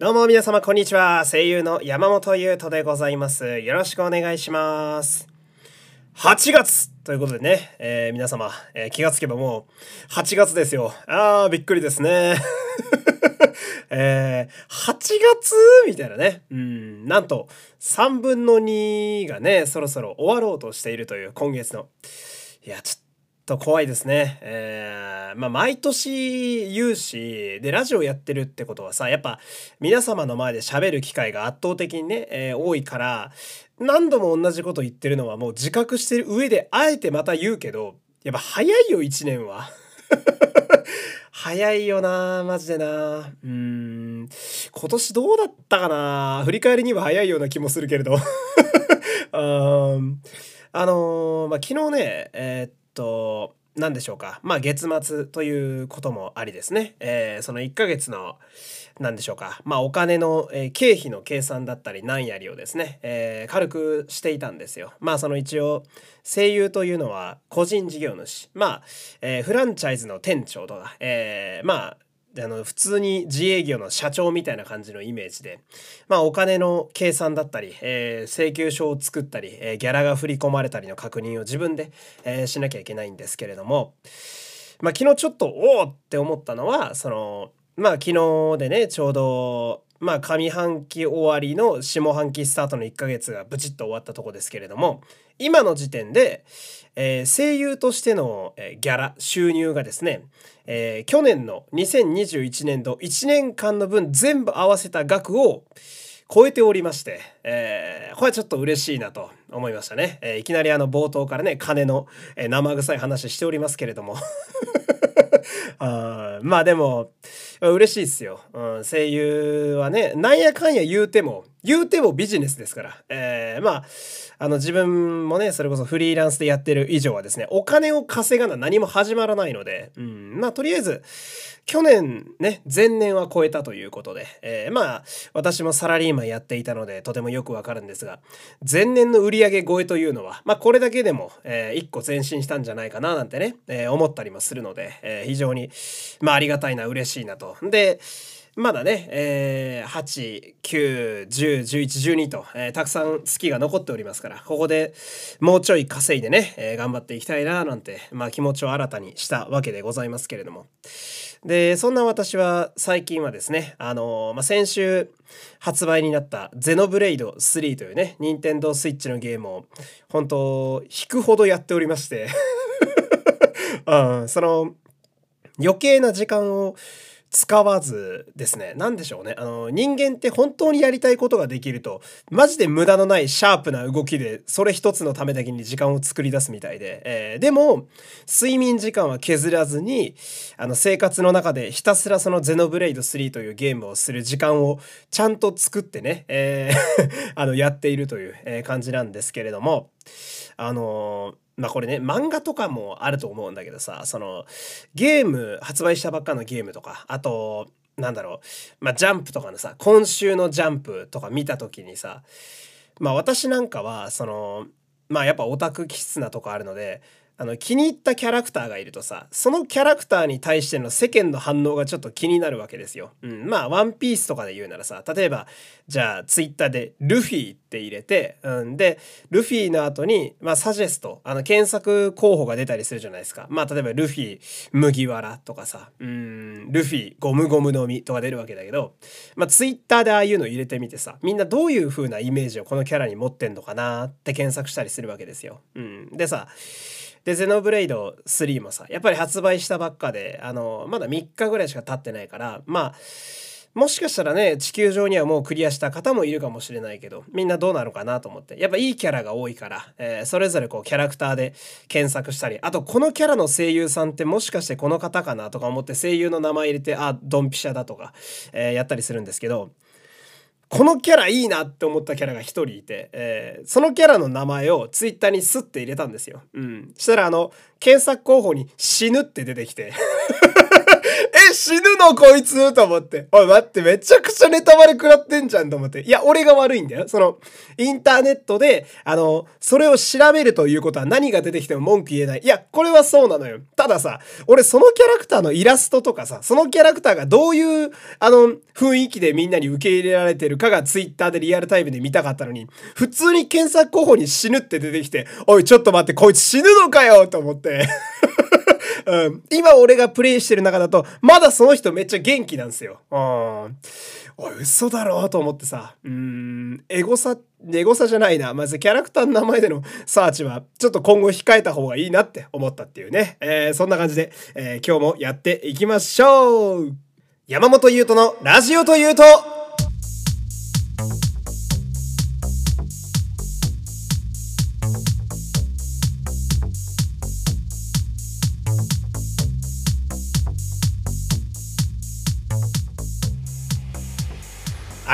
どうも皆様こんにちは。声優の山本優斗でございます。よろしくお願いします。8月ということでね、えー皆様、えー気がつけばもう8月ですよ。あー、びっくりですね。えー、8月みたいなね。うん、なんと3分の2がね、そろそろ終わろうとしているという今月の。いや、ちょっとと怖いですね。えーまあ、毎年言うし、で、ラジオやってるってことはさ、やっぱ皆様の前で喋る機会が圧倒的にね、えー多いから、何度も同じこと言ってるのはもう自覚してる上で、あえてまた言うけど、やっぱ早いよ、1年は。早いよなマジでなうん今年どうだったかな振り返りには早いような気もするけれど あーあのーまあ昨日ねえーっと何でしょうか。まあ月末ということもありですね、えーその1ヶ月の何でしょうか。まあお金の、えー経費の計算だったり何やりをですね、えー軽くしていたんですよ。まあその一応声優というのは個人事業主。まあ、えーフランチャイズの店長とか、えーまああの普通に自営業の社長みたいな感じのイメージで、まあ、お金の計算だったり、えー請求書を作ったり、えーギャラが振り込まれたりの確認を自分で、えーしなきゃいけないんですけれども、まあ、昨日ちょっとおおって思ったのはそのまあ昨日でねちょうどまあ上半期終わりの下半期スタートの1ヶ月がブチッと終わったとこですけれども今の時点で、えー声優としての、えーギャラ収入がですね、えー去年の2021年度1年間の分全部合わせた額を超えておりまして、えーこれはちょっと嬉しいなと思いましたね。えーいきなりあの冒頭からね金の、えー生臭い話しておりますけれども。あまあでも嬉しいですよ、うん、声優はねなんやかんや言うても言うてもビジネスですから、えーまああの自分もねそれこそフリーランスでやってる以上はですねお金を稼がな何も始まらないので、うん、まあとりあえず去年ね前年は超えたということで、えーまあ私もサラリーマンやっていたのでとてもよくわかるんですが前年の売上超えというのはまあこれだけでも、えー一個前進したんじゃないかななんてね、えー思ったりもするので、えー非常にまあありがたいな嬉しいなと。でまだね、えー、8、9、10、11、12と、えーたくさん月が残っておりますから、ここでもうちょい稼いでね、えー頑張っていきたいななんて、まあ気持ちを新たにしたわけでございますけれども。で、そんな私は最近はですね、あのーまあ、先週発売になったゼノブレイド3というね、任天堂スイッチのゲームを本当引くほどやっておりまして、うん、その余計な時間を使わずですね。何でしょうね。あの人間って本当にやりたいことができるとマジで無駄のないシャープな動きでそれ一つのためだけに時間を作り出すみたいで、えーでも睡眠時間は削らずにあの生活の中でひたすらその「ゼノブレイド3」というゲームをする時間をちゃんと作ってね、えー あのやっているという感じなんですけれどもあのーまあこれね漫画とかもあると思うんだけどさそのゲーム発売したばっかのゲームとかあとなんだろうまあジャンプとかのさ今週のジャンプとか見た時にさまあ私なんかはそのまあやっぱオタク気質なとこあるのであの気に入ったキャラクターがいるとさそのキャラクターに対しての世間の反応がちょっと気になるわけですよ。うん、まあ「ワンピースとかで言うならさ例えばじゃあツイッターで「ルフィ」って入れて、うん、でルフィの後にまあサジェストあの検索候補が出たりするじゃないですか。まあ例えばルフィ麦わらとかさうんルフィゴムゴムの実とか出るわけだけどまあツイッターでああいうの入れてみてさみんなどういう風なイメージをこのキャラに持ってんのかなって検索したりするわけですよ。うん、でさで、ゼノブレイド3もさ、やっぱり発売したばっかで、あの、まだ3日ぐらいしか経ってないから、まあ、もしかしたらね、地球上にはもうクリアした方もいるかもしれないけど、みんなどうなのかなと思って。やっぱいいキャラが多いから、えーそれぞれこうキャラクターで検索したり、あとこのキャラの声優さんってもしかしてこの方かなとか思って声優の名前入れて、あ、ドンピシャだとか、えーやったりするんですけど、このキャラいいなって思ったキャラが一人いて、えーそのキャラの名前をツイッターにスッて入れたんですよ。うん。したらあの、検索候補に死ぬって出てきて、死ぬのこいつと思って。おい待って、めちゃくちゃネタバレ食らってんじゃんと思って。いや、俺が悪いんだよ。その、インターネットで、あの、それを調べるということは何が出てきても文句言えない。いや、これはそうなのよ。たださ、俺そのキャラクターのイラストとかさ、そのキャラクターがどういう、あの、雰囲気でみんなに受け入れられてるかがツイッターでリアルタイムで見たかったのに、普通に検索候補に死ぬって出てきて、おい、ちょっと待って、こいつ死ぬのかよと思って。うん、今俺がプレイしてる中だと、まだその人めっちゃ元気なんですよ。うん。おい、嘘だろうと思ってさ。うん、エゴサ、エゴサじゃないな。まずキャラクターの名前でのサーチは、ちょっと今後控えた方がいいなって思ったっていうね。えー、そんな感じで、えー、今日もやっていきましょう山本優斗のラジオというと、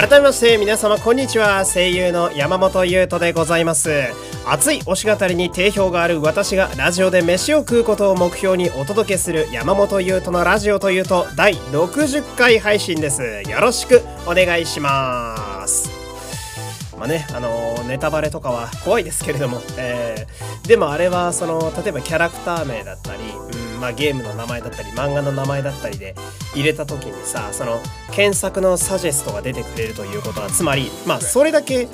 改めまして皆様こんにちは。声優の山本優斗でございます。熱い推し語りに定評がある私がラジオで飯を食うことを目標にお届けする山本優斗のラジオというと第60回配信です。よろしくお願いします。まあね、あの、ネタバレとかは怖いですけれども、えー、でもあれはその例えばキャラクター名だったり、うんまあ、ゲームの名前だったり漫画の名前だったりで入れた時にさその検索のサジェストが出てくれるということはつまりまあそれだけ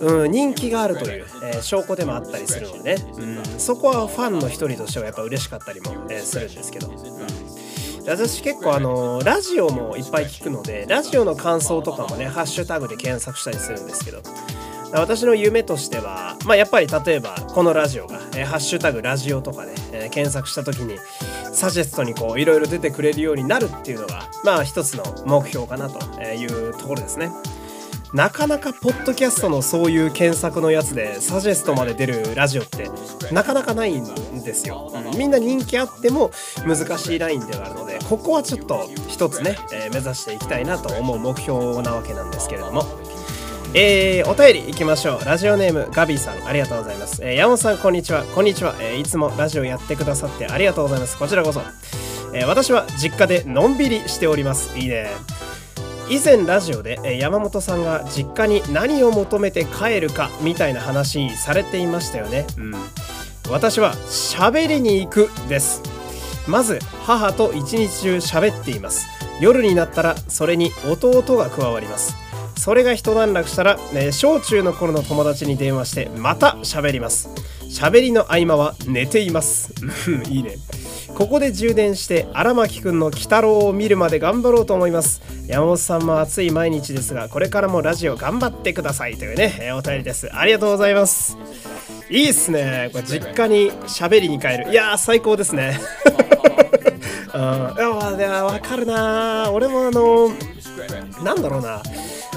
うん、人気があるという、えー、証拠でもあったりするのでね、うん、そこはファンの一人としてはやっぱ嬉しかったりも、えー、するんですけど、うん、私結構あのラジオもいっぱい聞くのでラジオの感想とかもねハッシュタグで検索したりするんですけど私の夢としては、まあ、やっぱり例えばこのラジオが、えー、ハッシュタグラジオとかで、えー、検索した時にサジェストにこういろいろ出てくれるようになるっていうのがまあ一つの目標かなというところですね。なかなかポッドキャストのそういう検索のやつでサジェストまで出るラジオってなかなかないんですよ。みんな人気あっても難しいラインではあるのでここはちょっと一つね、えー、目指していきたいなと思う目標なわけなんですけれども。えー、お便りいきましょう。ラジオネームガビーさん、ありがとうございます。えー、山本さん、こんにちは。こんにちは、えー、いつもラジオやってくださってありがとうございます。こちらこそ。えー、私は実家でのんびりしております。いいね。以前ラジオで、山本さんが実家に何を求めて帰るかみたいな話されていましたよね。うん。私は喋りに行くです。まず母と一日中喋っています。夜になったらそれに弟が加わります。それが一段落したら、ね、小中の頃の友達に電話してまた喋ります。喋りの合間は寝ています。いいね。ここで充電して荒牧くんの鬼太郎を見るまで頑張ろうと思います。山本さんも暑い毎日ですがこれからもラジオ頑張ってくださいというね、えお便りです。ありがとうございます。いいっすね。これ実家に喋りに帰る。いやー最高ですね。うん、いやわかるな俺もあのなんだろうな。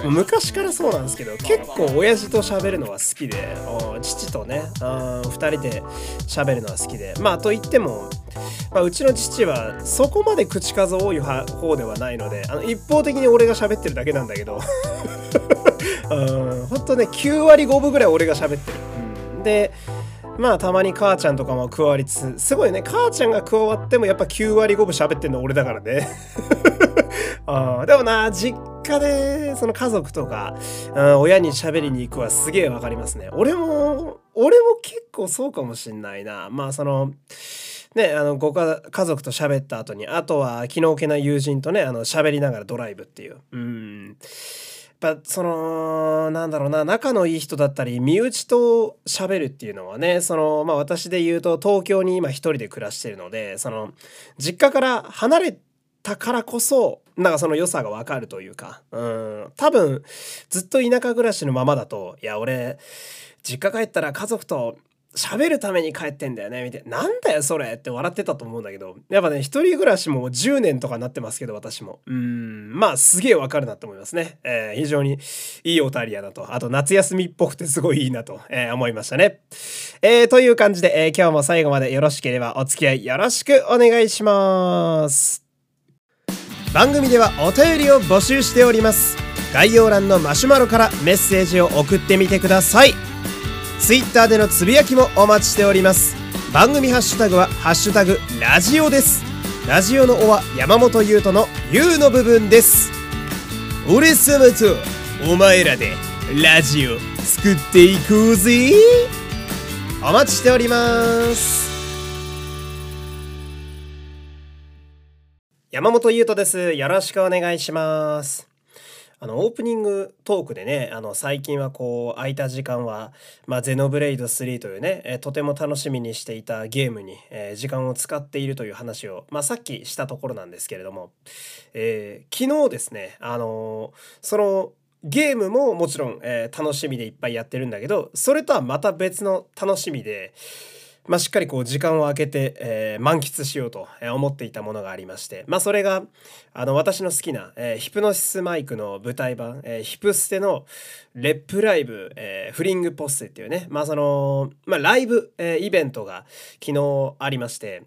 昔からそうなんですけど結構親父と喋るのは好きで父とね2人で喋るのは好きで。まあといっても、まあ、うちの父はそこまで口数多い方ではないのであの一方的に俺が喋ってるだけなんだけどほんとね9割5分ぐらい俺が喋ってる、うん、でまあたまに母ちゃんとかも加わりつつすごいね母ちゃんが加わってもやっぱ9割5分喋ってんの俺だからねあでもな実家でその家族とか、うん、親に喋りに行くはすげえわかりますね。俺も俺も結構そうかもしんないな。まあそのね、あのご家族と喋った後にあとは気の置けない友人とねあの喋りながらドライブっていう。うん。やっぱそのなんだろうな仲のいい人だったり身内と喋るっていうのはねそのまあ私で言うと東京に今一人で暮らしてるのでその実家から離れてたからこそなんかその良さがわかるというかうん多分ずっと田舎暮らしのままだといや俺実家帰ったら家族と喋るために帰ってんだよねみたいな。なんだよそれって笑ってたと思うんだけど。やっぱね、一人暮らしも10年とかなってますけど、私も。うん、まあすげえわかるなと思いますね。えー、非常にいいオタリアだと。あと夏休みっぽくてすごいいいなと、えー、思いましたね。えー、という感じで、えー、今日も最後までよろしければお付き合いよろしくお願いします。番組ではお便りを募集しております。概要欄のマシュマロからメッセージを送ってみてください。Twitter でのつぶやきもお待ちしております。番組ハッシュタグは「ハッシュタグラジオ」です。ラジオの「お」は山本優斗の「優」の部分です。俺様とお前らでラジオ作っていこうぜ。お待ちしております。山本優斗です。よろしくお願いします。あのオープニングトークでねあの最近はこう空いた時間は、まあ、ゼノブレイド3というね、えとても楽しみにしていたゲームに、えー、時間を使っているという話を、まあ、さっきしたところなんですけれども、えー、昨日ですねあのそのゲームももちろん、えー、楽しみでいっぱいやってるんだけどそれとはまた別の楽しみでまあ、しっかりこう時間を空けて、えー、満喫しようと思っていたものがありまして、まあ、それがあの私の好きな、えー、ヒプノシスマイクの舞台版、えー、ヒプステのレップライブ、えー、フリングポッセっていうね、まあそのまあ、ライブ、えー、イベントが昨日ありまして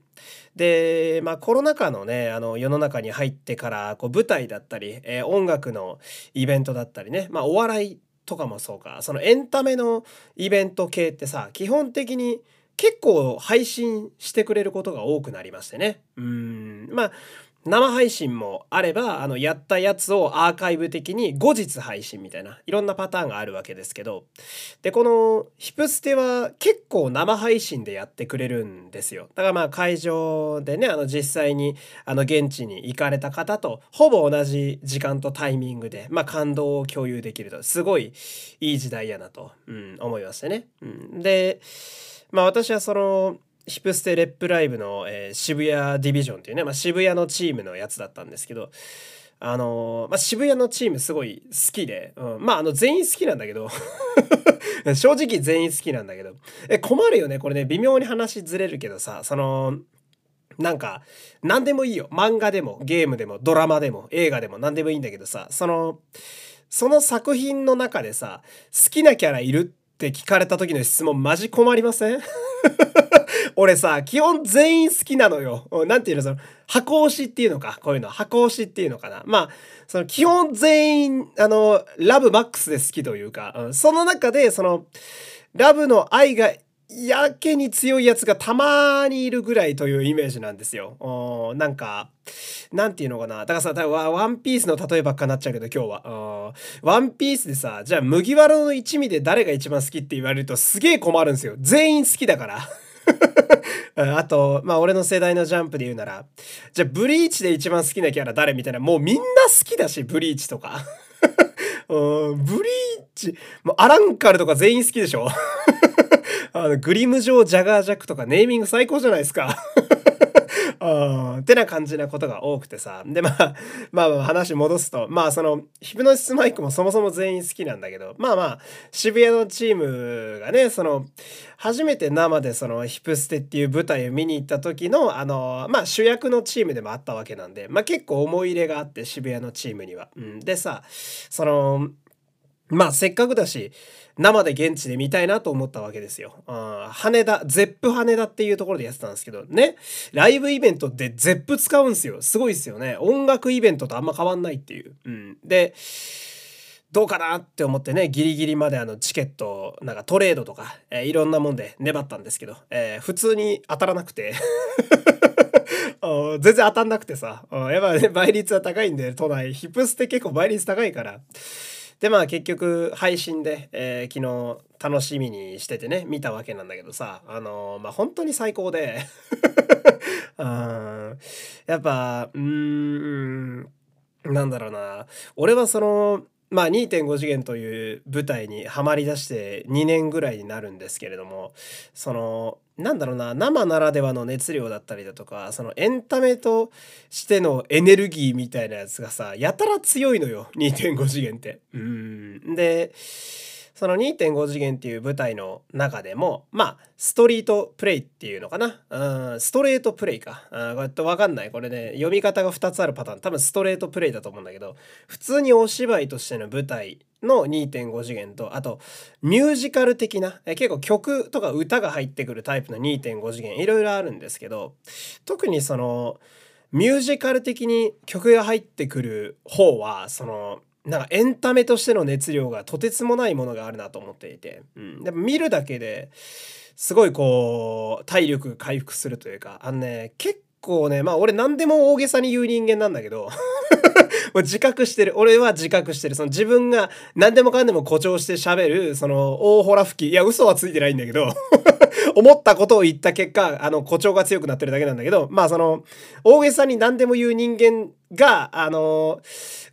で、まあ、コロナ禍のねあの世の中に入ってからこう舞台だったり、えー、音楽のイベントだったりね、まあ、お笑いとかもそうかそのエンタメのイベント系ってさ基本的に結構配信してくれることが多くなりましてね。うん。まあ、生配信もあれば、あの、やったやつをアーカイブ的に後日配信みたいな、いろんなパターンがあるわけですけど、で、このヒプステは結構生配信でやってくれるんですよ。だからまあ会場でね、あの実際にあの現地に行かれた方とほぼ同じ時間とタイミングで、まあ感動を共有できると、すごいいい時代やなと、うん、思いましてね。うん、で、まあ私はそのヒプステレップライブの、えー、渋谷ディビジョンっていうね、まあ、渋谷のチームのやつだったんですけどあのー、まあ、渋谷のチームすごい好きで、うん、まああの全員好きなんだけど 正直全員好きなんだけどえ困るよねこれね微妙に話ずれるけどさそのなんか何でもいいよ。漫画でもゲームでもドラマでも映画でも何でもいいんだけどさそのその作品の中でさ好きなキャラいるってって聞かれた時の質問マジ困りません？俺さ、基本全員好きなのよ。なんていうの、その、箱推しっていうのか、こういうの。箱推しっていうのかな。まあ、その、基本全員、あの、ラブマックスで好きというか、うん、その中で、その、ラブの愛がやけに強いやつがたまにいるぐらいというイメージなんですよ。なんか、なんていうのかな。だからさ、ワンピースの例えばっかなっちゃうけど今日は。ワンピースでさ、じゃあ麦わらの一味で誰が一番好きって言われるとすげえ困るんですよ。全員好きだから。あと、まあ俺の世代のジャンプで言うなら、じゃあブリーチで一番好きなキャラ誰みたいな、もうみんな好きだし、ブリーチとか。ブリーチ、もうアランカルとか全員好きでしょあの、グリム城ジャガージャックとかネーミング最高じゃないですか。あってな感じなことが多くてさ。で、まあ、まあまあ話戻すと、まあその、ヒプノシスマイクもそもそも全員好きなんだけど、まあまあ、渋谷のチームがね、その、初めて生でそのヒプステっていう舞台を見に行った時の、あの、まあ主役のチームでもあったわけなんで、まあ結構思い入れがあって渋谷のチームには。うん、でさ、その、まあせっかくだし、生で現地で見たいなと思ったわけですよ。あ羽田、ゼップ羽田っていうところでやってたんですけど、ね、ライブイベントってゼップ使うんすよ。すごいっすよね。音楽イベントとあんま変わんないっていう。うん。で、どうかなって思ってね、ギリギリまであのチケット、なんかトレードとか、えー、いろんなもんで粘ったんですけど、えー、普通に当たらなくて 全然当たんなくてさ、やっぱね、倍率は高いんで、都内、ヒップスって結構倍率高いから、でまあ結局配信で、えー、昨日楽しみにしててね見たわけなんだけどさあのー、まあ本当に最高で うんやっぱうーんなんだろうな。俺はそのまあ2.5次元という舞台にはまりだして2年ぐらいになるんですけれどもそのなんだろうな生ならではの熱量だったりだとかそのエンタメとしてのエネルギーみたいなやつがさやたら強いのよ2.5次元って。うんでその2.5次元っていう舞台の中でもまあストリートプレイっていうのかな？うんストレートプレイか。あこれって分かんない。これね読み方が2つあるパターン。多分ストレートプレイだと思うんだけど普通にお芝居としての舞台の2.5次元とあとミュージカル的な結構曲とか歌が入ってくるタイプの2.5次元いろいろあるんですけど特にそのミュージカル的に曲が入ってくる方はそのなんかエンタメとしての熱量がとてつもないものがあるなと思っていて、うん、でも見るだけですごいこう体力回復するというかあのね結構ね、まあ俺何でも大げさに言う人間なんだけど 自覚してる。俺は自覚してる。その自分が何でもかんでも誇張して喋る、その大ほら吹き。いや、嘘はついてないんだけど思ったことを言った結果、あの、誇張が強くなってるだけなんだけど、まあその、大げさに何でも言う人間が、あの、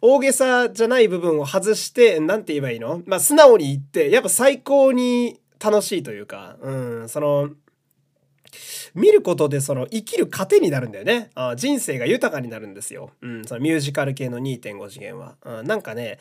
大げさじゃない部分を外して、なんて言えばいいの？まあ素直に言って、やっぱ最高に楽しいというか、うん、その、見ることでその生きる糧になるんだよね。あ人生が豊かになるんですよ。うん、そのミュージカル系の2.5次元は。うん、なんかね、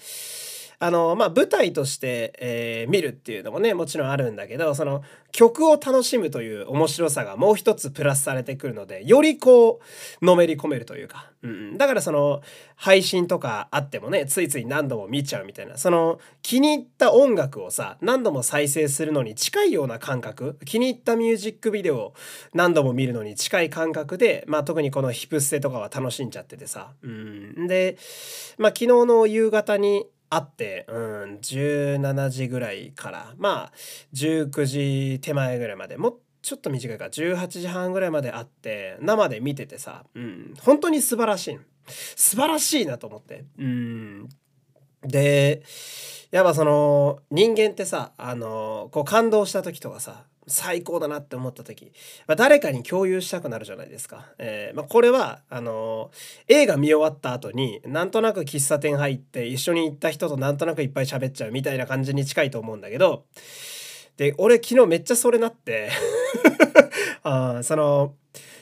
あの、まあ、舞台として、えー、見るっていうのもね、もちろんあるんだけど、その曲を楽しむという面白さがもう一つプラスされてくるので、よりこう、のめり込めるというか。うん、だからその、配信とかあってもね、ついつい何度も見ちゃうみたいな、その、気に入った音楽をさ、何度も再生するのに近いような感覚、気に入ったミュージックビデオを何度も見るのに近い感覚で、まあ、特にこのヒプステとかは楽しんじゃっててさ。うん、で、まあ、昨日の夕方に、あって、うん、17時ぐらいから、まあ、19時手前ぐらいまで、もちょっと短いか、18時半ぐらいまであって、生で見ててさ、うん、本当に素晴らしい。素晴らしいなと思って。うん。で、やっぱその、人間ってさ、あの、こう感動した時とかさ、最高だなって思った時、まあ、誰かに共有したくなるじゃないですか。えー、まあ、これはあのー、映画見終わった後になんとなく喫茶店入って一緒に行った人となんとなくいっぱい喋っちゃうみたいな感じに近いと思うんだけどで俺昨日めっちゃそれなって あその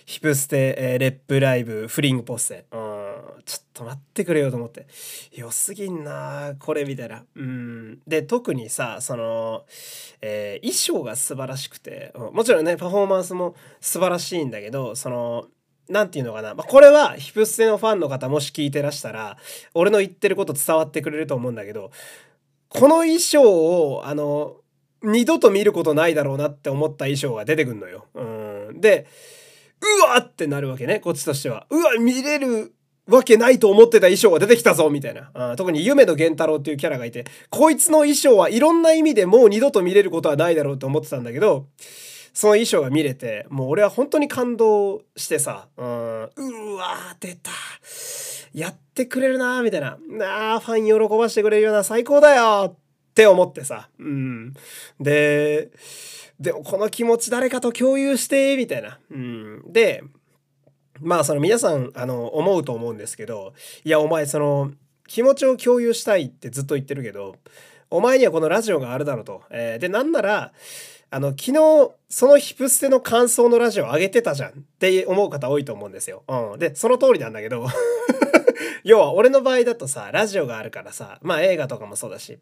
ヒプステ、え、レップライブフリングポッセ、うん、ちょっと待ってくれよと思って良すぎんなこれみたいなうんで特にさその、えー、衣装が素晴らしくて、もちろんねパフォーマンスも素晴らしいんだけどそのなんていうのかな。まあ、これは、ヒプステのファンの方もし聞いてらしたら、俺の言ってること伝わってくれると思うんだけど、この衣装を、あの、二度と見ることないだろうなって思った衣装が出てくんのよ。うん。で、うわってなるわけね、こっちとしては。うわ、見れるわけないと思ってた衣装が出てきたぞみたいな。あ特に夢の源太郎っていうキャラがいて、こいつの衣装はいろんな意味でもう二度と見れることはないだろうと思ってたんだけど、その衣装が見れて、もう俺は本当に感動してさ、うん、うわー出た。やってくれるなーみたいな。なあ、ファン喜ばしてくれるような最高だよって思ってさ。うん。で、でもこの気持ち誰かと共有して、みたいな。うん。で、まあその皆さん、あの、思うと思うんですけど、いや、お前その、気持ちを共有したいってずっと言ってるけど、お前にはこのラジオがあるだろうと。えー、で、なんなら、あの、昨日、そのヒプステの感想のラジオ上げてたじゃんって思う方多いと思うんですよ。うん。で、その通りなんだけど要は俺の場合だとさ、ラジオがあるからさ、まあ映画とかもそうだし、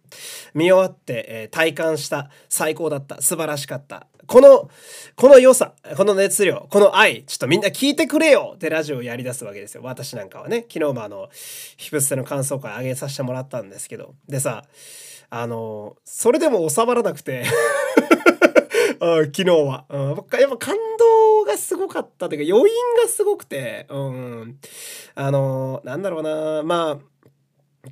見終わって、えー、体感した、最高だった、素晴らしかった。この、この良さ、この熱量、この愛、ちょっとみんな聞いてくれよってラジオをやり出すわけですよ。私なんかはね。昨日もあの、ヒプステの感想会上げさせてもらったんですけど。でさ、あの、それでも収まらなくて、昨日は、うん。やっぱ感すごかったというか余韻がすごくて、うん。あの、なんだろうな、まあ、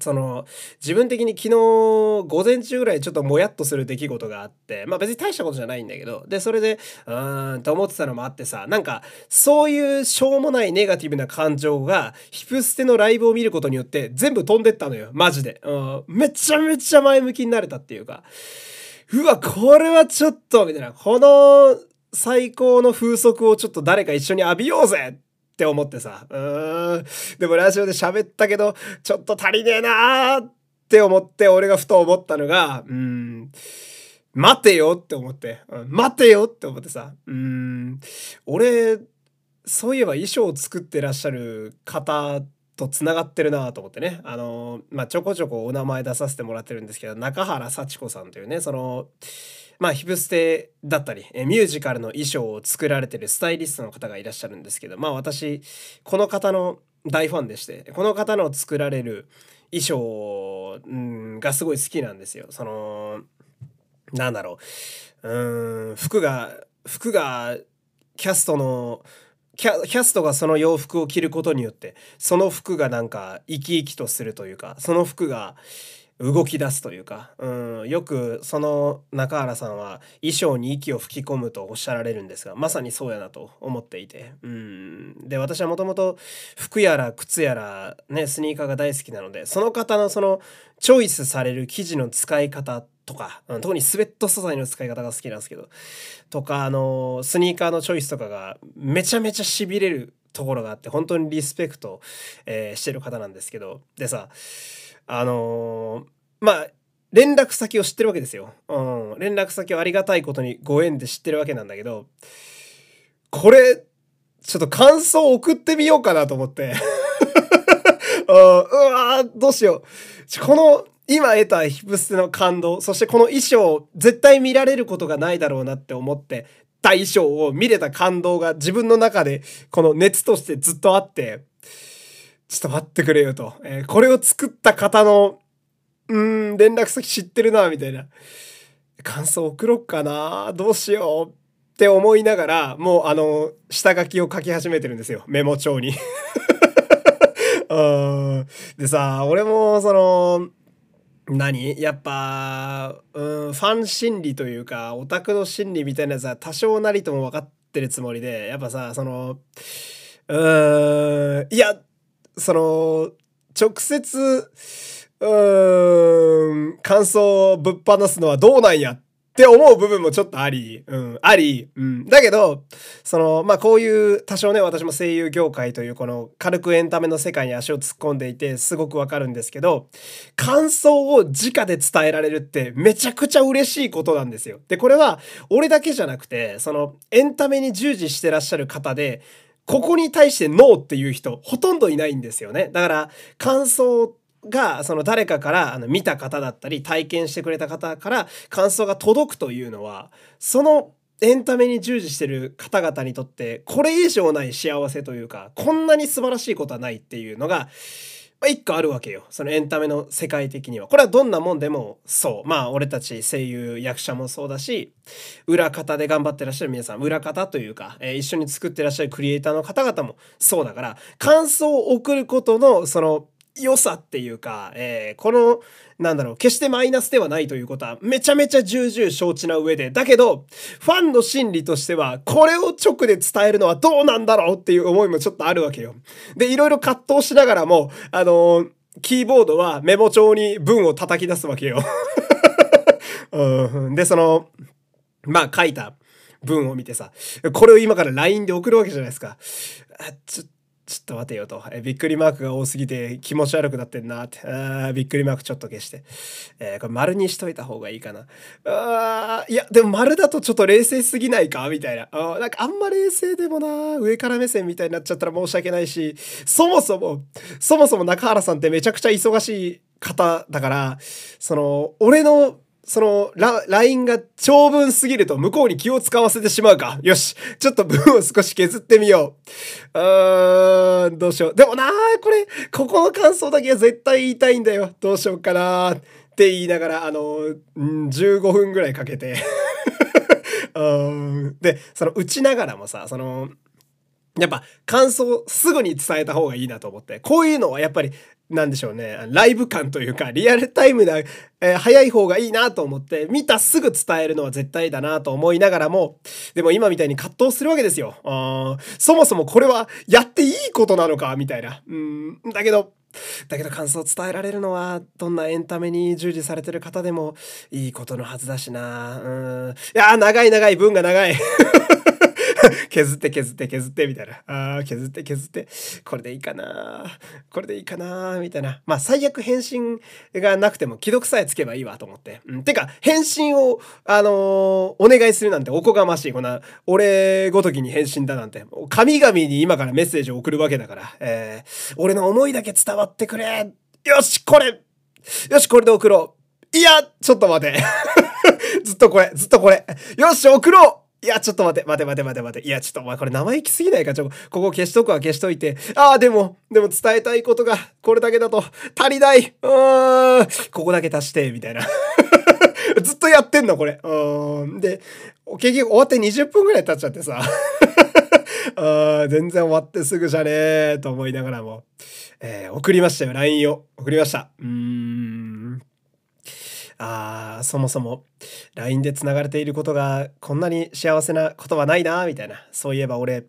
その自分的に昨日午前中ぐらいちょっともやっとする出来事があってまあ別に大したことじゃないんだけどでそれでうーんと思ってたのもあってさなんかそういうしょうもないネガティブな感情がヒプステのライブを見ることによって全部飛んでったのよ。マジで、うん、めちゃめちゃ前向きになれたっていうか。うわ、これはちょっと、みたいな、この最高の風速をちょっと誰か一緒に浴びようぜって思ってさ、うーん。でもラジオで喋ったけど、ちょっと足りねえなーって思って、俺がふと思ったのが、うーん。待てよって思って、うん、待てよって思ってさ、うーん。俺、そういえば衣装を作ってらっしゃる方とつながってるなと思ってねあのまあちょこちょこお名前出させてもらってるんですけど中原幸子さんというねそのまあヒプステだったりえミュージカルの衣装を作られてるスタイリストの方がいらっしゃるんですけどまあ私この方の大ファンでしてこの方の作られる衣装、がすごい好きなんですよ。そのなんだろううん服が服がキャストのキャキャストがその洋服を着ることによってその服がなんか生き生きとするというかその服が動き出すというか、うん、よくその中原さんは衣装に息を吹き込むとおっしゃられるんですがまさにそうやなと思っていて、うん、で私はもともと服やら靴やらねスニーカーが大好きなのでその方のそのチョイスされる生地の使い方とか、うん、特にスウェット素材の使い方が好きなんですけどとかあのスニーカーのチョイスとかがめちゃめちゃしびれるところがあって本当にリスペクト、えー、してる方なんですけどでさあのー、まあ連絡先を知ってるわけですよ。うん、連絡先をありがたいことにご縁で知ってるわけなんだけどこれちょっと感想送ってみようかなと思って うわどうしよう。この今得たヒプステの感動、そしてこの衣装、絶対見られることがないだろうなって思ってた衣装を見れた感動が自分の中でこの熱としてずっとあって、ちょっと待ってくれよと。えー、これを作った方の、うん、連絡先知ってるな、みたいな。感想送ろっかな、どうしようって思いながら、もうあの、下書きを書き始めてるんですよ。メモ帳に。でさ、俺もその、何？やっぱ、うん、ファン心理というか、オタクの心理みたいなやつは多少なりとも分かってるつもりで、やっぱさ、その、うん、いや、その、直接、うーん、感想をぶっ放すのはどうなんやって思う部分もちょっとあり、うん、あり、うん。だけど、その、まあ、こういう、多少ね、私も声優業界というこの軽くエンタメの世界に足を突っ込んでいて、すごくわかるんですけど、感想を直で伝えられるってめちゃくちゃ嬉しいことなんですよ。で、これは、俺だけじゃなくて、その、エンタメに従事してらっしゃる方で、ここに対してノーっていう人、ほとんどいないんですよね。だから、感想がその誰かからあの見た方だったり体験してくれた方から感想が届くというのはそのエンタメに従事してる方々にとってこれ以上ない幸せというかこんなに素晴らしいことはないっていうのが一個あるわけよ。そのエンタメの世界的には。これはどんなもんでもそう。まあ俺たち声優役者もそうだし、裏方で頑張ってらっしゃる皆さん、裏方というか、えー、一緒に作ってらっしゃるクリエイターの方々もそうだから、感想を送ることのその良さっていうか、えー、この、なんだろう、決してマイナスではないということは、めちゃめちゃ重々承知な上で、だけど、ファンの心理としては、これを直で伝えるのはどうなんだろうっていう思いもちょっとあるわけよ。で、いろいろ葛藤しながらも、あのー、キーボードはメモ帳に文を叩き出すわけよ。うん、で、その、まあ書いた文を見てさ、これを今から LINE で送るわけじゃないですか。あちょっちょっと待てよと。えびっくりマークが多すぎて気持ち悪くなってんなって。あびっくりマークちょっと消して。えー、これ丸にしといた方がいいかな。あいや、でも丸だとちょっと冷静すぎないか？みたいな。あなんかあんま冷静でもな、上から目線みたいになっちゃったら申し訳ないし、そもそも、そもそも中原さんってめちゃくちゃ忙しい方だから、その、俺のその、LINE が長文すぎると向こうに気を使わせてしまうか。よし。ちょっと文を少し削ってみよう。うーん、どうしよう。でもなー、これ、ここの感想だけは絶対言いたいんだよ。どうしようかなーって言いながら、あの、15分ぐらいかけて うんで、その打ちながらもさ、その、やっぱ感想すぐに伝えた方がいいなと思って、こういうのはやっぱりなんでしょうね、ライブ感というか、リアルタイムな、えー、早い方がいいなと思って、見たすぐ伝えるのは絶対だなと思いながらも、でも今みたいに葛藤するわけですよ。あそもそもこれはやっていいことなのかみたいな。うん、だけど、だけど感想を伝えられるのは、どんなエンタメに従事されてる方でもいいことのはずだしな。うん。いや長い長い、文が長い。削って削って削ってみたいな。ああ、削って削って、これでいいかな。これでいいかな。みたいな。まあ、最悪返信がなくても既読さえつけばいいわと思って。うん。てか、返信を、あのー、お願いするなんておこがましい。こんな、俺ごときに返信だなんて。神々に今からメッセージを送るわけだから。えー、俺の思いだけ伝わってくれ。よし、これよし、これで送ろう。いや、ちょっと待て。ずっとこれ、ずっとこれ。よし、送ろういや、ちょっと待て、待て待て待て待て。いや、ちょっとお前これ生意気すぎないか？ちょ、ここ消しとくわ消しといて。ああ、でも、でも伝えたいことが、これだけだと足りない。うーん。ここだけ足して、みたいな。ずっとやってんの、これ。うん。で、結局終わって20分ぐらい経っちゃってさ。あ全然終わってすぐじゃねえと思いながらも、えー、送りましたよ、LINE を。送りました。うーん。あ、そもそも LINE で繋がれていることがこんなに幸せなことはないな、みたいな。そういえば俺、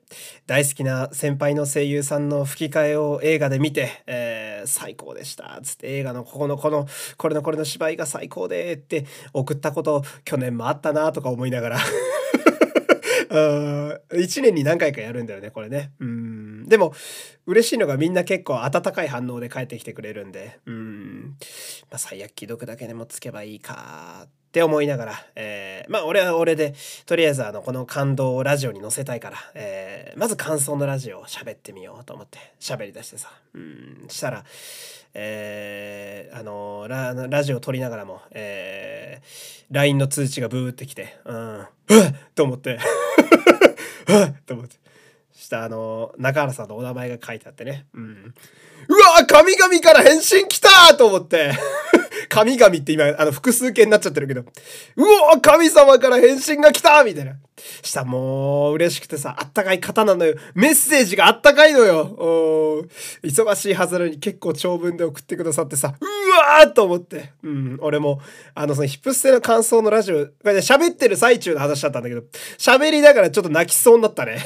大好きな先輩の声優さんの吹き替えを映画で見て、えー、最高でした。つって映画のここのこの、これのこれの芝居が最高でって送ったこと去年もあったな、とか思いながら1年に何回かやるんだよね、これね。うん。でも、嬉しいのがみんな結構温かい反応で帰ってきてくれるんで、うん。まあ、最悪既読だけでもつけばいいかって思いながら、えー、まあ俺は俺で、とりあえずあの、この感動をラジオに載せたいから、えー、まず感想のラジオを喋ってみようと思って喋り出してさ、うん、したら、えー、あのラ、ラジオを撮りながらも、えー、LINE の通知がブーってきて、うん、うっと思って、うっと思って。したあの中原さんのお名前が書いてあってね。うん。うわ神々から返信来たと思って 神々って今、あの、複数形になっちゃってるけど、うお神様から返信が来たみたいな。したもう、嬉しくてさ、あったかい方なのよ。メッセージがあったかいのよお。忙しいはずなのに結構長文で送ってくださってさ、うわーと思って。うん、俺も、あの、そのヒップステの感想のラジオ、これね、喋ってる最中の話だったんだけど、喋りながらちょっと泣きそうになったね。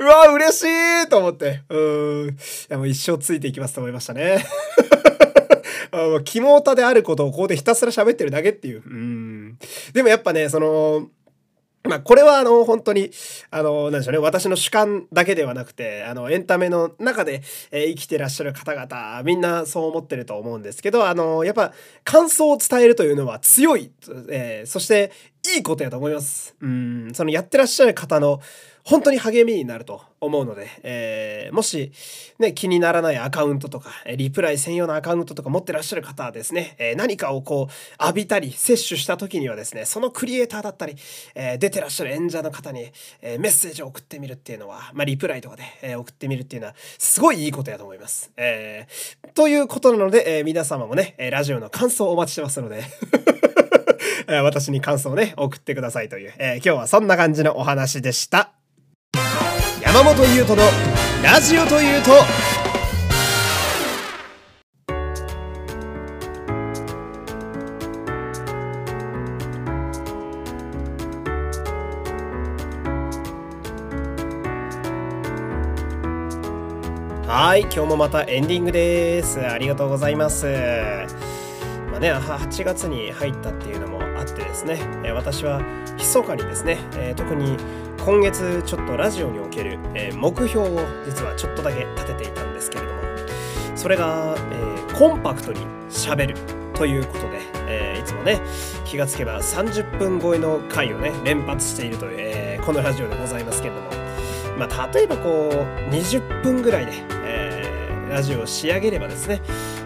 うわ嬉しいと思って。うん。いやもう一生ついていきますと思いましたね。肝タであることをここでひたすら喋ってるだけっていう。うん。でもやっぱね、その、まあ、これはあの、本当に、あの、なんでしょうね、私の主観だけではなくて、あの、エンタメの中で、え、生きてらっしゃる方々、みんなそう思ってると思うんですけど、あの、やっぱ、感想を伝えるというのは強い、えー、そして、いいことやと思います。うん、そのやってらっしゃる方の、本当に励みになると思うので、えー、もし、ね、気にならないアカウントとか、リプライ専用のアカウントとか持ってらっしゃる方はですね、えー、何かをこう浴びたり摂取した時にはですね、そのクリエイターだったり、えー、出てらっしゃる演者の方に、えメッセージを送ってみるっていうのは、まあ、リプライとかで、え送ってみるっていうのは、すごいいいことやと思います。えということなので、え皆様もね、ラジオの感想をお待ちしてますので 私に感想をね、送ってくださいという、え今日はそんな感じのお話でした。山本優斗のラジオというと。はい今日もまたエンディングです。ありがとうございます。まあね8月に入ったっていうのもあってですね。私は密かにですね特に今月ちょっとラジオにおける、えー、目標を実はちょっとだけ立てていたんですけれどもそれが、えー、コンパクトにしゃべるということで、えー、いつもね気がつけば30分超えの回をね連発しているという、えー、このラジオでございますけれどもまあ例えばこう20分ぐらいで、えー、ラジオを仕上げればですね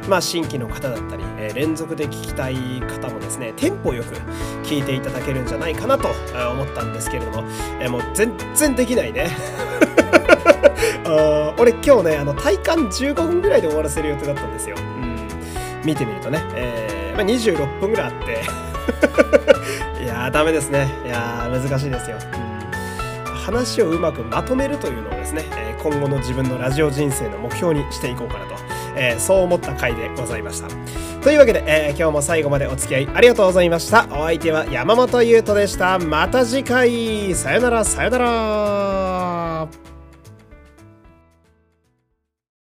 まあ、新規の方だったり、えー、連続で聞きたい方もですね、テンポよく聞いていただけるんじゃないかなと思ったんですけれども、えー、もう全然できないね。あ俺今日ね、あの体感15分ぐらいで終わらせる予定だったんですよ。うん、見てみるとね、えーまあ、26分ぐらいあって いやーダメですね。いやー難しいですよ。うん、話をうまくまとめるというのをですね、今後の自分のラジオ人生の目標にしていこうかなとえー、そう思った回でございました。というわけで、えー、今日も最後までお付き合いありがとうございました。お相手は山本優斗でした。また次回、さよなら、さよなら。